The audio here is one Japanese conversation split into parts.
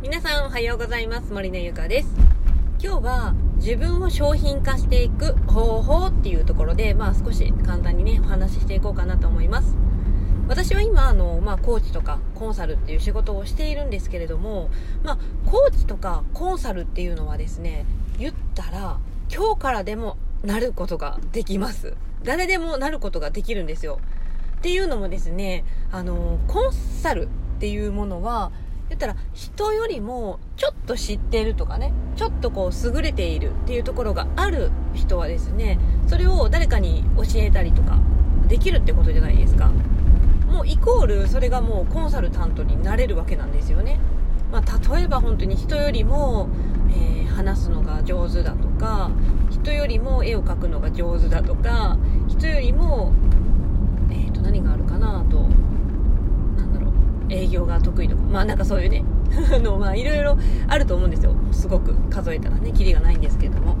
皆さんおはようございます。森根ゆかです。今日は自分を商品化していく方法っていうところでまあ少し簡単にねお話ししていこうかなと思います。私は今あの、まあ、コーチとかコンサルっていう仕事をしているんですけれども、まあ、コーチとかコンサルっていうのはですね言ったら今日からでもなることができます。誰でもなることができるんですよ。っていうのもですねあのコンサルっていうものはったら人よりもちょっと知ってるとかねちょっとこう優れているっていうところがある人はですねそれを誰かに教えたりとかできるってことじゃないですか。もうイコールそれがもうコンサルタントになれるわけなんですよね、まあ、例えば本当に人よりも、えー、話すのが上手だとか人よりも絵を描くのが上手だとか人よりもえー、と何があるかなと営業が得意とかまあなんかそういうね のまあいろいろあると思うんですよ。すごく数えたらねキリがないんですけども。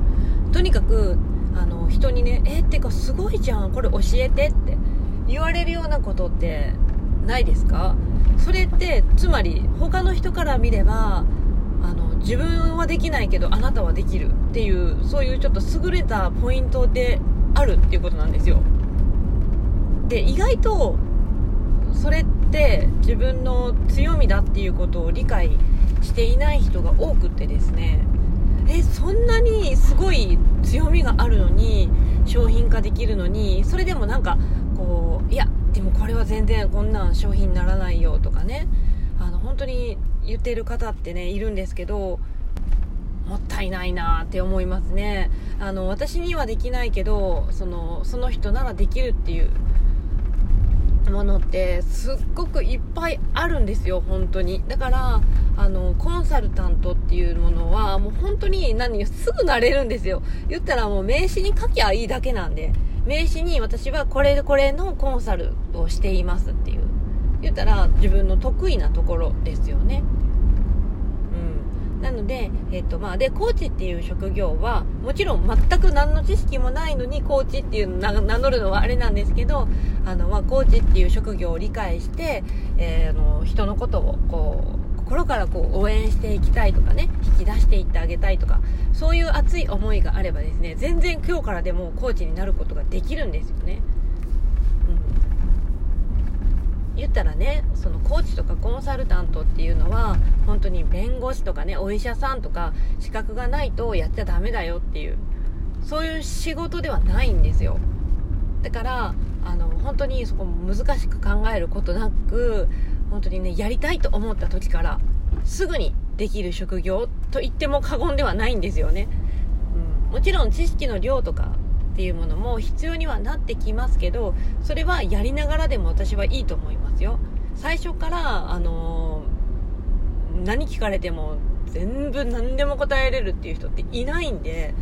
とにかくあの人にね「えってかすごいじゃんこれ教えて」って言われるようなことってないですか？それってつまり他の人から見ればあの自分はできないけどあなたはできるっていうそういうちょっと優れたポイントであるっていうことなんですよ。で意外とそれって自分の強みだっていうことを理解していない人が多くってですね。えそんなにすごい強みがあるのに商品化できるのにそれでもなんかこういやでもこれは全然こんなん商品にならないよとかね。あの本当に言ってる方ってねいるんですけどもったいないなって思いますね。あの私にはできないけどそのその人ならできるっていうものってすっごくいっぱいあるんですよ本当に。だからあのコンサルタントっていうものはもう本当に何すぐなれるんですよ。言ったらもう名刺に書きゃいいだけなんで。名刺に私はこれこれのコンサルをしていますっていう。言ったら自分の得意なところですよね。なので、えっ、と、まあ、で、コーチっていう職業は、もちろん全く何の知識もないのに、コーチっていう名乗るのはあれなんですけど、あの、まあ、コーチっていう職業を理解して、えー、あの、人のことを、こう、心からこう応援していきたいとかね引き出していってあげたいとかそういう熱い思いがあればですね全然今日からでもコーチになることができるんですよね。言ったらねそのコーチとかコンサルタントっていうのは本当に弁護士とかねお医者さんとか資格がないとやっちゃダメだよっていうそういう仕事ではないんですよ。だからあの本当にそこ難しく考えることなく本当にねやりたいと思った時からすぐにできる職業と言っても過言ではないんですよね、うん、もちろん知識の量とかっていうものも必要にはなってきますけどそれはやりながらでも私はいいと思いますよ。最初からあのー、何聞かれても全部何でも答えれるっていう人っていないんで、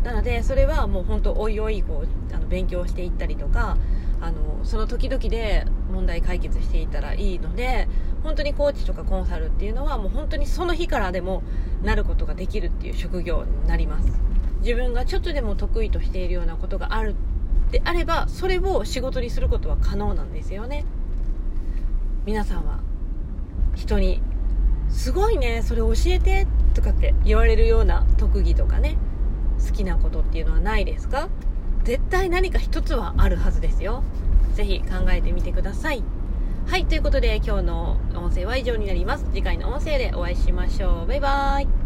うん、なのでそれはもう本当おいおいこうあの勉強していったりとかあのその時々で問題解決していたらいいので本当にコーチとかコンサルっていうのはもう本当にその日からでもなることができるっていう職業になります。自分がちょっとでも得意としているようなことがあるであればそれを仕事にすることは可能なんですよね。皆さんは人に「すごいねそれ教えて」とかって言われるような特技とかね好きなことっていうのはないですか？絶対何か一つはあるはずですよ。是非考えてみてください。はいということで今日の音声は以上になります。次回の音声でお会いしましょう。バイバーイ。